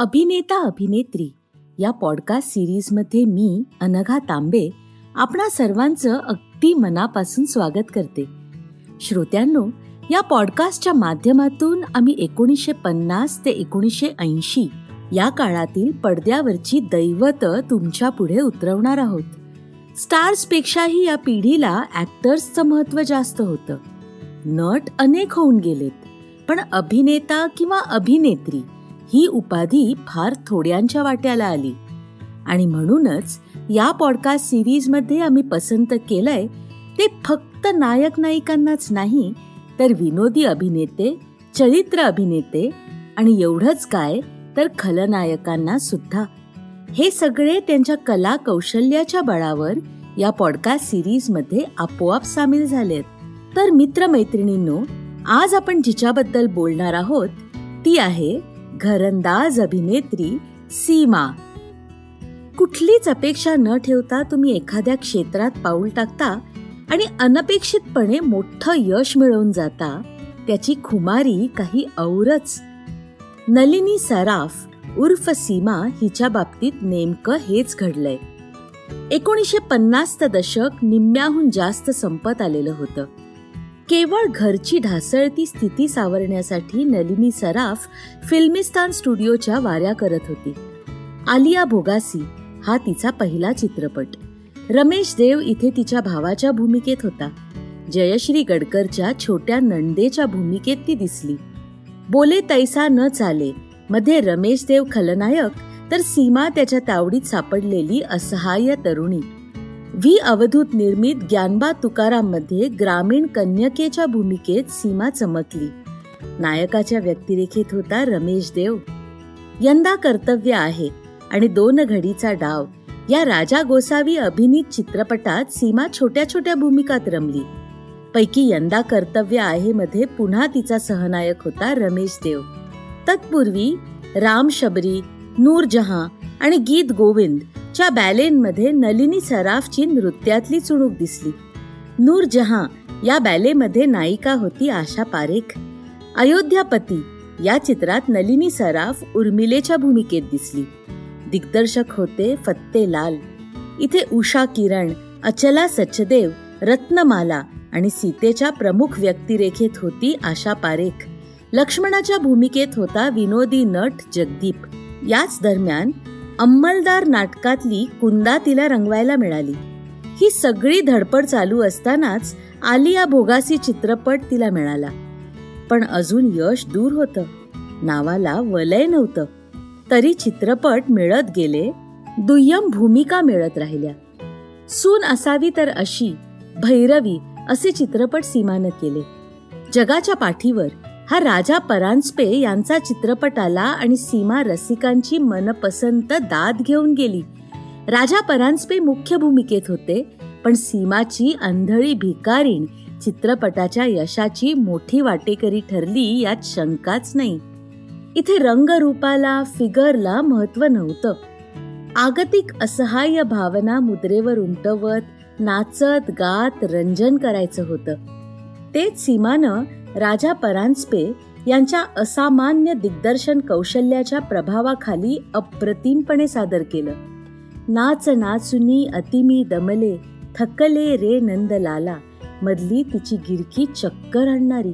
अभिनेता अभिनेत्री या पॉडकास्ट सिरीजमध्ये मी अनघा तांबे आपणा सर्वांचं अगदी मनापासून स्वागत करते. श्रोत्यांनो या पॉडकास्टच्या माध्यमातून आम्ही एकोणीसशे पन्नास ते एकोणीसशे ऐंशी या काळातील पडद्यावरची दैवत तुमच्यापुढे उतरवणार आहोत. स्टार्सपेक्षाही या पिढीला ॲक्टर्सचं महत्त्व जास्त होतं. नट अनेक होऊन गेलेत पण अभिनेता किंवा अभिनेत्री ही उपाधी फार थोड्यांच्या वाट्याला आली. आणि म्हणूनच या पॉडकास्ट सिरीजमध्ये आम्ही पसंत केलंय ते फक्त नायक नायिकांनाच नाही तर विनोदी अभिनेते चरित्र अभिनेते आणि एवढंच काय तर खलनायकांना सुद्धा. हे सगळे त्यांच्या कला कौशल्याच्या बळावर या पॉडकास्ट सिरीजमध्ये आपोआप सामील झालेत. तर मित्रमैत्रिणींनो आज आपण जिच्याबद्दल बोलणार आहोत ती आहे घरंदाज अभिनेत्री सीमा. कुठलीच अपेक्षा न ठेवता तुम्ही एखाद्या क्षेत्रात पाऊल टाकता आणि अनपेक्षितपणे मोठं यश मिळवून जाता त्याची खुमारी काही औरच. नलिनी सराफ उर्फ सीमा हिच्या बाबतीत नेमकं हेच घडलंय. एकोणीसशे पन्नासचं दशक निम्म्याहून जास्त संपत आलेलं होतं. केवळ घरची ढासळती स्थिती सावरण्यासाठी नलिनी सराफ फिल्मिस्तान स्टुडिओच्या वाऱ्या करत होती. आलिया भोगासी हा तिचा पहिला चित्रपट. रमेश देव इथे तिच्या भावाच्या भूमिकेत होता. जयश्री गडकरच्या छोट्या नंदेच्या भूमिकेत ती दिसली. बोले तैसा न चाले मध्ये रमेश देव खलनायक तर सीमा त्याच्या तावडीत सापडलेली असहाय्य तरुणी. व्ही अवधूत निर्मित ज्ञानबा तुकाराममध्ये ग्रामीण कन्यकेच्या भूमिकेत सीमा चमकली. नायकाच्या व्यक्तिरेखेत होता रमेश देव. यंदा कर्तव्य आहे आणि दोन घडीचा डाव. या राजा गोसावी अभिनीत चित्रपटात सीमा छोट्या छोट्या भूमिकात रमली. पैकी यंदा कर्तव्य आहे मध्ये पुन्हा तिचा सहनायक होता रमेश देव. तत्पूर्वी राम शबरी नूरजहां आणि गीत गोविंद च्या बॅलेनमध्ये नलिनी सराफची नृत्यातली चुणूक दिसली. नूरजहां या बॅलेमध्ये नायिका होती आशा पारेख. अयोध्यापती या चित्रात नलिनी सराफ उर्मिलेच्या भूमिकेत दिसली. दिग्दर्शक होते फत्ते लाल. इथे उषा किरण अचला सचदेव रत्नमाला आणि सीतेच्या प्रमुख व्यक्तिरेखेत होती आशा पारेख. लक्ष्मणाच्या भूमिकेत होता विनोदी नट जगदीप. याच दरम्यान अंमलदार नाटकातली कुंदा तिला रंगवायला मिळाली. ही सगळी धडपड चालू असतानाच आलिया भोगासी चित्रपट तिला मिळाला. पण अजून यश दूर होतं. नावाला वलय नव्हतं. तरी चित्रपट मिळत गेले दुय्यम भूमिका मिळत राहिल्या. सून असावी तर अशी भैरवी असे चित्रपट सीमानं केले. जगाच्या पाठीवर हा राजा परांजपे यांचा चित्रपट आला आणि सीमा रसिकांची मनपसंत दाद घेऊन गेली. राजा परांजपे मुख्य भूमिकेत होते पण सीमाची अंधळी भिकारीण चित्रपटाच्या यशाची मोठी वाटेकरी ठरली यात शंकाच नाही. इथे रंगरूपाला फिगरला महत्त्व नव्हतं. आगतिक असहाय्य भावना मुद्रेवर उमटवत नाचत गात रंजन करायचं होतं. तेच सीमानं राजा परांजपे यांच्या असामान्य दिग्दर्शन कौशल्याच्या प्रभावाखाली अप्रतिमपणे सादर केलं. नाच नाचुनी अतिमी दमले थकले रे नंद लाला मधली तिची गिरकी चक्कर आणणारी.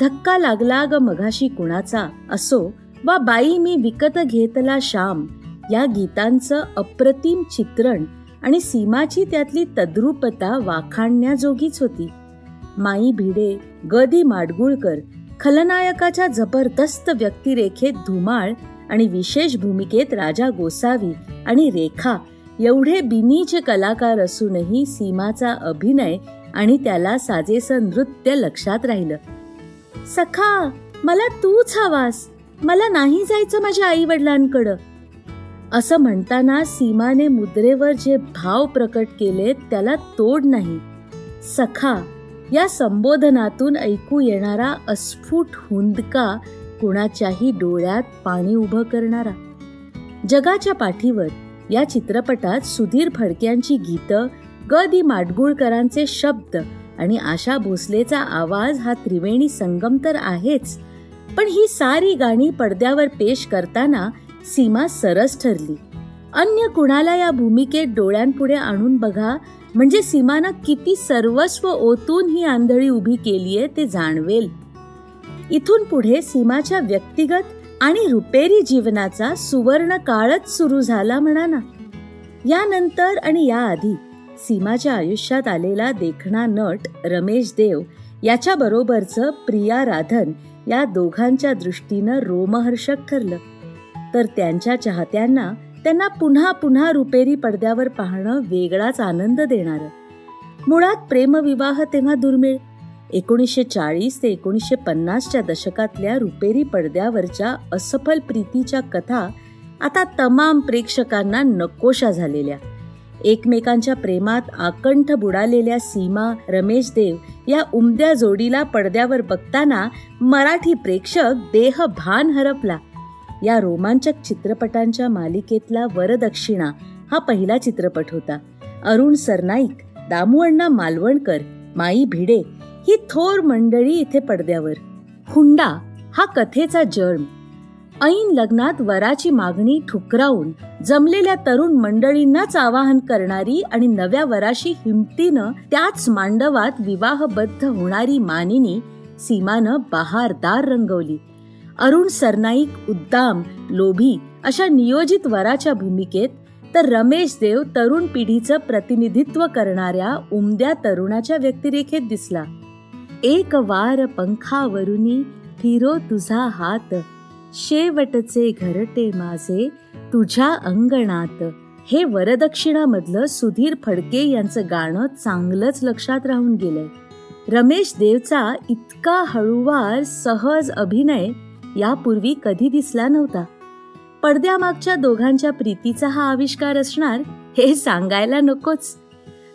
धक्का लागला ग मघाशी कुणाचा? असो वा बाई मी विकत घेतला श्याम. या गीतांचं अप्रतिम चित्रण आणि सीमाची त्यातली तद्रुपता वाखाणण्याजोगीच होती. माई भिडे गदी माडगुळकर खलनायकाच्या जबरदस्त व्यक्तिरेखेत धुमाळ आणि विशेष भूमिकेत राजा गोसावी आणि रेखा एवढे बिनीचे कलाकार असूनही सीमाचा अभिनय आणि त्याला साजेसं नृत्य लक्षात राहिलं. सखा मला तूच हवास. मला नाही जायचं माझ्या आई वडिलांकडं असं म्हणताना सीमाने मुद्रेवर जे भाव प्रकट केले त्याला तोड नाही. सखा या संबोधनातून ऐकू येणारा अस्फुट हुंदका कुणाच्याही डोळ्यात पाणी उभं करणारा. जगाच्या पाठीवर या चित्रपटात सुधीर फडक्यांची गीतं ग दी माडगुळकरांचे शब्द आणि आशा भोसलेचा आवाज हा त्रिवेणी संगम तर आहेच पण ही सारी गाणी पडद्यावर पेश करताना सीमा सरस ठरली. अन्य कुणाला या भूमिकेत डोळ्यांपुढे आणून बघा म्हणजे सीमानं किती सर्वस्व ओतून ही आंधळी उभी केली आहे ते जाणवेल. इथून पुढे सीमाच्या व्यक्तिगत आणि रुपेरी जीवनाचा सुवर्ण काळच सुरू झाला म्हणा ना यानंतर आणि याआधी सीमाच्या आयुष्यात आलेला देखणा नट रमेश देव याच्या बरोबरचं प्रिया राधन या दोघांच्या दृष्टीनं रोमहर्षक ठरलं. तर त्यांच्या चाहत्यांना त्यांना पुन्हा पुन्हा रुपेरी पडद्यावर पाहणं वेगळाच आनंद देणार. मुळात प्रेमविवाह तेव्हा दुर्मिळ. एकोणीसशे चाळीस ते एकोणीसशे पन्नासच्या दशकातल्या रुपेरी पडद्यावरच्या असफल प्रीतीच्या कथा आता तमाम प्रेक्षकांना नकोशा झालेल्या. एकमेकांच्या प्रेमात आकंठ बुडालेल्या सीमा रमेश देव या उमद्या जोडीला पडद्यावर बघताना मराठी प्रेक्षक देह भान हरपला. या रोमांचक चित्रपटांच्या मालिकेतला वरदक्षिणा हा पहिला चित्रपट होता. अरुण सरनाईक दामू मालवणकर माई भिडे ही थोर मंडळी इथे पडद्यावर. हुंडा हा कथेचा जर्म ऐन लग्नात वराची मागणी ठुकरावून जमलेल्या तरुण मंडळींनाच आवाहन करणारी आणि नव्या वराशी हिमतीनं त्याच मांडवात विवाहबद्ध होणारी मानिनी सीमानं बहारदार रंगवली. अरुण सरनाईक उद्दाम लोभी अशा नियोजित वराच्या भूमिकेत तर रमेश देव तरुण पिढीचं प्रतिनिधित्व करणाऱ्या उमद्या तरुणाच्या व्यक्तिरेखेत दिसला. एक वार पंखावरुनी फिरो तुझा हात. शेवटचे घरटे माझे तुझ्या अंगणात. हे वरदक्षिणामधलं सुधीर फडके यांचं गाणं चांगलंच लक्षात राहून गेलंय. रमेश देवचा इतका हळुवार सहज अभिनय यापूर्वी कधी दिसला नव्हता. पडद्यामागच्या दोघांच्या प्रीतीचा हा आविष्कार असणार हे सांगायला नकोच.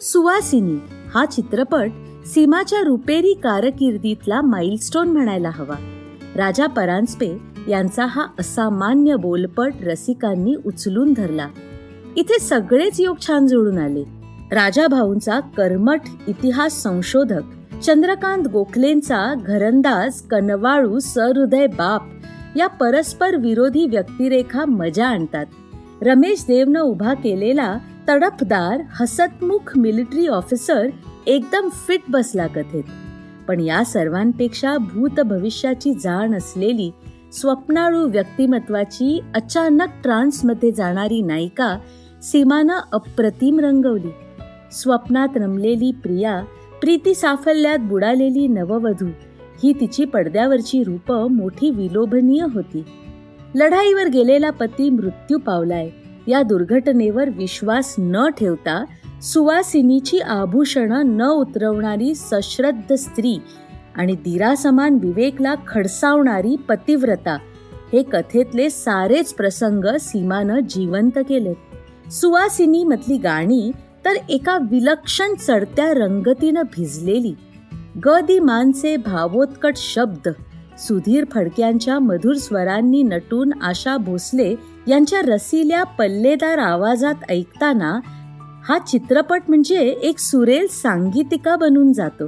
सुवासिनी हा चित्रपट सीमाच्या रुपेरी कारकिर्दीतला माइलस्टोन म्हणायला हवा. राजा परांजपे यांचा हा असामान्य बोलपट रसिकांनी उचलून धरला. इथे सगळेच योग छान जुळून आले. राजा भाऊंचा कर्मठ इतिहास संशोधक चंद्रकांत गोखलेंचा घरंदाज कनवाळू सहृदय बाप या परस्पर विरोधी व्यक्तिरेखा मजा आणतात. रमेश देवनं उभा केलेला तडफदार हसतमुख मिलिटरी ऑफिसर एकदम फिट बसला कथेत. पण या सर्वांपेक्षा भूत भविष्याची जाण असलेली स्वप्नाळू व्यक्तिमत्वाची अचानक ट्रान्समध्ये जाणारी नायिका सीमानं अप्रतिम रंगवली. स्वप्नात रमलेली प्रिया प्रीती साफल्यात बुडालेली नववधू. ही तिची पडद्यावरची रूप मोठी विलोभनीय होती. लढाईवर गेलेला पती मृत्यू पावलाय. या दुर्घटनेवर विश्वास न ठेवता सुवासिनीची आभूषणं न उतरवणारी सश्रद्ध स्त्री आणि दिरासमान विवेकला खडसावणारी पतिव्रता हे कथेतले सारेच प्रसंग सीमानं जिवंत केलेत. सुवासिनी मधली गाणी तर एका विलक्षण चढत्या रंगतीनं भिजलेली गदी मानसे भावोत्कट शब्द सुधीर फडक्यांच्या मधुर स्वरांनी नटून आशा भोसले यांच्या रसिल्या पल्लेदार आवाजात ऐकताना हा चित्रपट म्हणजे एक सुरेल सांगीतिका बनून जातो.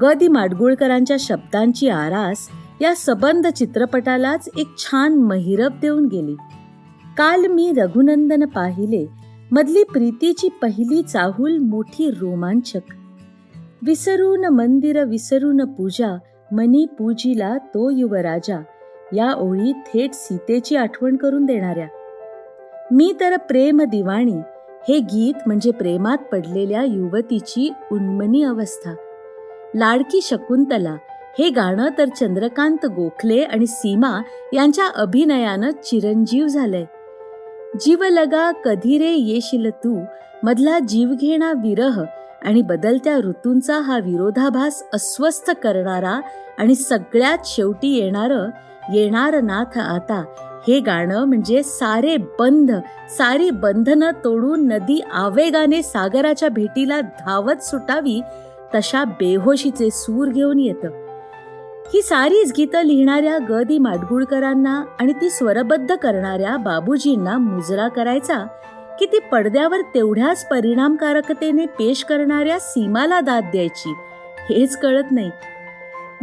ग दि माडगुळकरांच्या शब्दांची आरास या सबंध चित्रपटालाच एक छान महिरप देऊन गेली. काल मी रघुनंदन पाहिले मधली प्रीतीची पहिली चाहूल मोठी रोमांचक. विसरून मंदिर विसरून पूजा मनी पूजीला तो युवराजा या ओळी थेट सीतेची आठवण करून देणाऱ्या. मी तर प्रेम दिवाणी हे गीत म्हणजे प्रेमात पडलेल्या युवतीची उन्मनी अवस्था. लाडकी शकुंतला हे गाणं तर चंद्रकांत गोखले आणि सीमा यांच्या अभिनयानं चिरंजीव झालंय. जीवलगा कधी रे येशील तू? मधला जीवघेणा विरह आणि बदलत्या ऋतूंचा हा विरोधाभास अस्वस्थ करणारा आणि सगळ्यात शेवटी येणारं येणार नाथ आता. हे गाणं म्हणजे सारे बंध सारी बंधनं तोडून नदी आवेगाने सागराच्या भेटीला धावत सुटावी तशा बेहोशीचे सूर घेऊन येतं. ही सारीच गीतं लिहिणाऱ्या ग दी माडगुळकरांना आणि ती स्वरबद्ध करणाऱ्या बाबूजींना मुजरा करायचा की ती पडद्यावर तेवढ्याच परिणामकारकतेने पेश करणाऱ्या सीमाला दाद द्यायची हेच कळत नाही.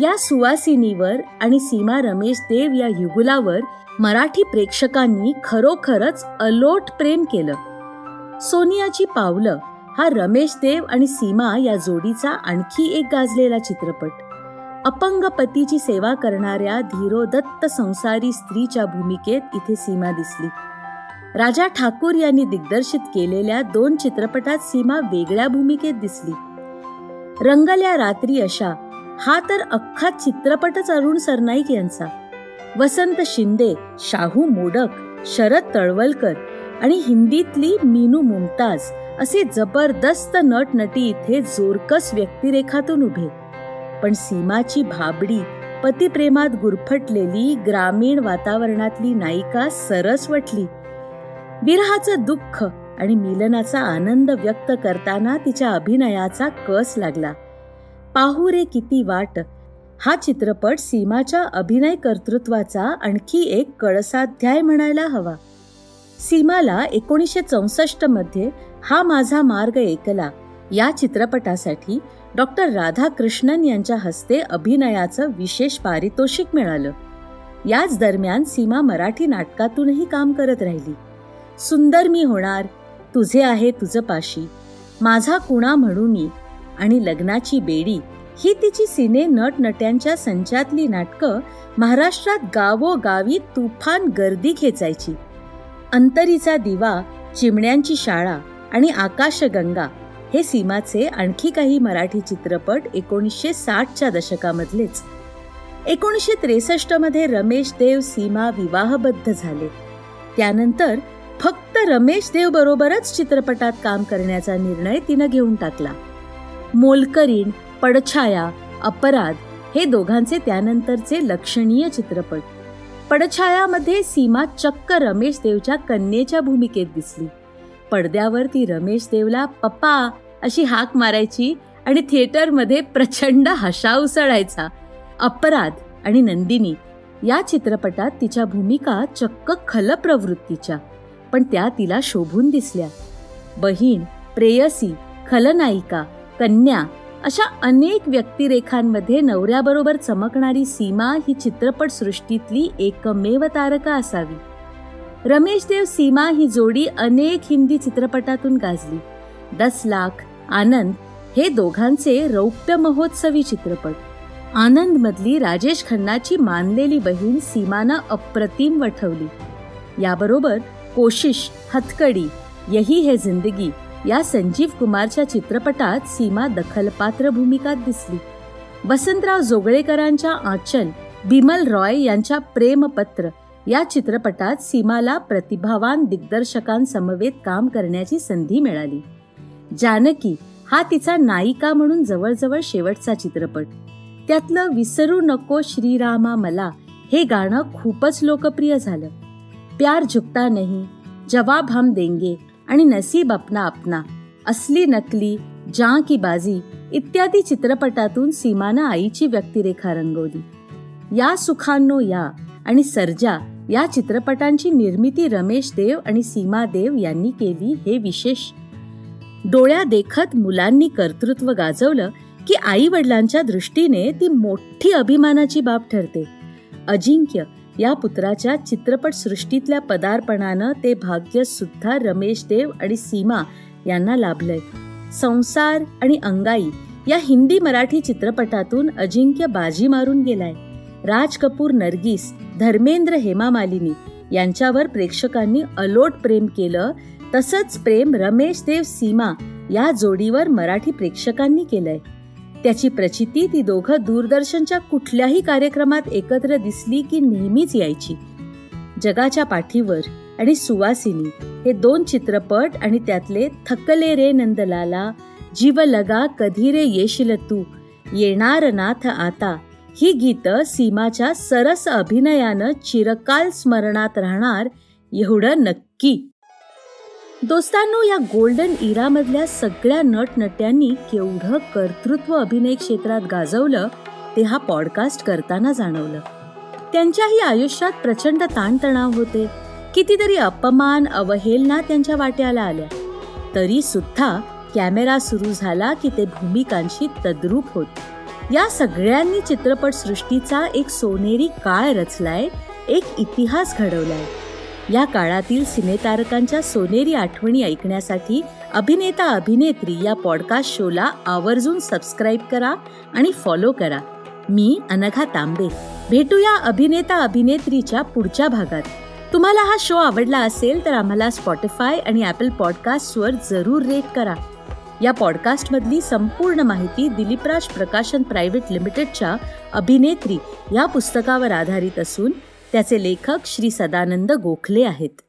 या सुवासिनीवर आणि सीमा रमेश देव या युगुलावर मराठी प्रेक्षकांनी खरोखरच अलोट प्रेम केलं. सोनियाची पावलं हा रमेश देव आणि सीमा या जोडीचा आणखी एक गाजलेला चित्रपट. अपंग पतीची सेवा करणाऱ्या धीरोदत्त संसारी स्त्रीच्या भूमिकेत इथे सीमा दिसली. राजा ठाकूर यांनी दिग्दर्शित केलेल्या दोन चित्रपटात सीमा वेगळ्या भूमिकेत दिसली. रंगल्या रात्री अशा हा तर अख्खा चित्रपटच अरुण सरनाईक यांचा. वसंत शिंदे शाहू मोडक शरद तळवलकर आणि हिंदीतली मीनू मुमताज असे जबरदस्त नट नटी इथे जोरकस व्यक्तिरेखातून उभे. पण सीमाची भाबडी पतिप्रेमात गुरफटलेली ग्रामीण वातावरणातली नायिका सरस वटली. विरहाचं दुःख आणि मिलनाचा आनंद व्यक्त करताना तिच्या अभिनयाचा कस लागला. पाहू रे किती वाट. हा चित्रपट सीमाच्या अभिनय कर्तृत्वाचा आणखी एक कळसाध्याय म्हणायला हवा. सीमाला एकोणीसशे चौसष्टमध्ये हा माझा मार्ग एकला या चित्रपटासाठी डॉक्टर राधाकृष्णन यांच्या हस्ते अभिनयाचं विशेष पारितोषिक मिळालं. याच दरम्यान सीमा मराठी नाटकातूनही काम करत राहिली. सुंदर मी होणार तुझे आहे तुझं पाशी माझा कुणा म्हणून आणि लग्नाची बेडी ही तिची सिने नट नट्यांच्या संचातली नाटकं महाराष्ट्रात गावोगावी तुफान गर्दी खेचायची. अंतरीचा दिवा चिमण्यांची शाळा आणि आकाशगंगा हे सीमाचे आणखी काही मराठी चित्रपट एकोणीसशे साठच्या दशकामधलेच. एकोणीसशे त्रेसष्टमध्ये रमेश देव सीमा विवाहबद्ध झाले. त्यानंतर फक्त रमेश देव बरोबरच चित्रपटात काम करण्याचा निर्णय तिनं घेऊन टाकला. मोलकरीण पडछाया अपराध हे दोघांचे त्यानंतरचे लक्षणीय चित्रपट. पडछायामध्ये सीमा चक्क रमेश देवच्या कन्येच्या भूमिकेत दिसली. पडद्यावर ती रमेश देवला पप्पा अशी हाक मारायची आणि थिएटरमध्ये प्रचंड हशा उसळायचा. अपराध आणि नंदिनी या चित्रपटात तिच्या भूमिका चक्क खल प्रवृत्तीच्या पण त्या तिला शोभून दिसल्या. बहीण प्रेयसी खलनायिका कन्या अशा अनेक व्यक्तिरेखांमध्ये नवऱ्याबरोबर चमकणारी सीमा ही चित्रपटसृष्टीतली एकमेव तारका असावी. रमेश देव सीमा ही जोडी अनेक हिंदी चित्रपटातून गाजली. दस लाख आनंद हे दोघांचे रौप्य महोत्सवी चित्रपट. आनंद मधली राजेश खन्नाची मानलेली बहीण सीमानं अप्रतिम वठवली. याबरोबर कोशिश हतकडी यही हे जिंदगी या संजीव कुमारच्या चित्रपटात सीमा दखलपात्र भूमिकात दिसली. वसंतराव जोगळेकरांच्या आचल बिमल रॉय यांच्या प्रेमपत्र या चित्रपटात सीमाला प्रतिभावान दिग्दर्शकांसमवेत काम करण्याची संधी मिळाली. जानकी हा तिचा नायिका म्हणून जवळजवळ शेवटचा चित्रपट. त्यातलं विसरू नको श्रीरामा मला हे गाणं खूपच लोकप्रिय झालं. प्यार झुकता नाही जवाब हम देंगे आणि नसीब अपना अपना असली नकली जा की बाजी इत्यादी चित्रपटातून सीमानं आईची व्यक्तिरेखा रंगवली. या सुखांनो या आणि सर्जा या चित्रपटांची निर्मिती रमेश देव आणि सीमा देव यांनी केली हे विशेष डोळ्या देखत मुलांनी कर्तृत्व गाजवलं की आई वडिलांच्या दृष्टीने ती मोठी अभिमानाची बाब ठरते. अजिंक्य या पुत्राच्या चित्रपट सृष्टीतल्या पदार्पणानं ते भाग्य सुद्धा रमेश देव आणि सीमा यांना लाभलंय. संसार आणि अंगाई या हिंदी मराठी चित्रपटातून अजिंक्य बाजी मारून गेलाय. राज कपूर नरगिस धर्मेंद्र हेमा मालिनी यांच्यावर प्रेक्षकांनी अलोट प्रेम केलं तसंच प्रेम रमेश देव सीमा या जोडीवर मराठी प्रेक्षकांनी केलंय. त्याची प्रचिती ती दोघं दूरदर्शनच्या कुठल्याही कार्यक्रमात एकत्र दिसली की नेहमीच यायची. जगाच्या पाठीवर आणि सुवासिनी हे दोन चित्रपट आणि त्यातले थकले रे नंदलाला जीव लगा कधी रे येशील तू येणार नाथ आता ही गीतं सीमाच्या सरस अभिनयानं चिरकाल स्मरणात राहणार एवढं नक्की. दोस्तांनो या गोल्डन इरामधल्या सगळ्या नटनट्यांनी केवढं कर्तृत्व अभिनय क्षेत्रात गाजवलं ते हा पॉडकास्ट करताना जाणवलं. त्यांच्याही आयुष्यात प्रचंड ताणतणाव होते. कितीतरी अपमान अवहेलना त्यांच्या वाट्याला आल्या. तरी सुद्धा कॅमेरा सुरू झाला की ते भूमिकांशी तद्रूप होत. या सगळ्यांनी चित्रपटसृष्टीचा एक सोनेरी काळ रचलाय एक इतिहास घडवलाय. या काळातील सिनेतारकांच्या सोनेरी आठवणी ऐकण्यासाठी अभिनेता अभिनेत्री या पॉडकास्ट शोला आवर्जून सबस्क्राईब करा आणि फॉलो करा. मी अनघा तांबे. भेटूया अभिनेता अभिनेत्रीच्या पुढच्या भागात. तुम्हाला हा शो आवडला असेल तर आम्हाला स्पॉटीफाय आणि ॲपल पॉडकास्टवर जरूर रेट करा. या पॉडकास्टमधली संपूर्ण माहिती दिलीपराज प्रकाशन प्रायव्हेट लिमिटेडच्या अभिनेत्री या पुस्तकावर आधारित असून त्याचे लेखक श्री सदानंद गोखले आहेत.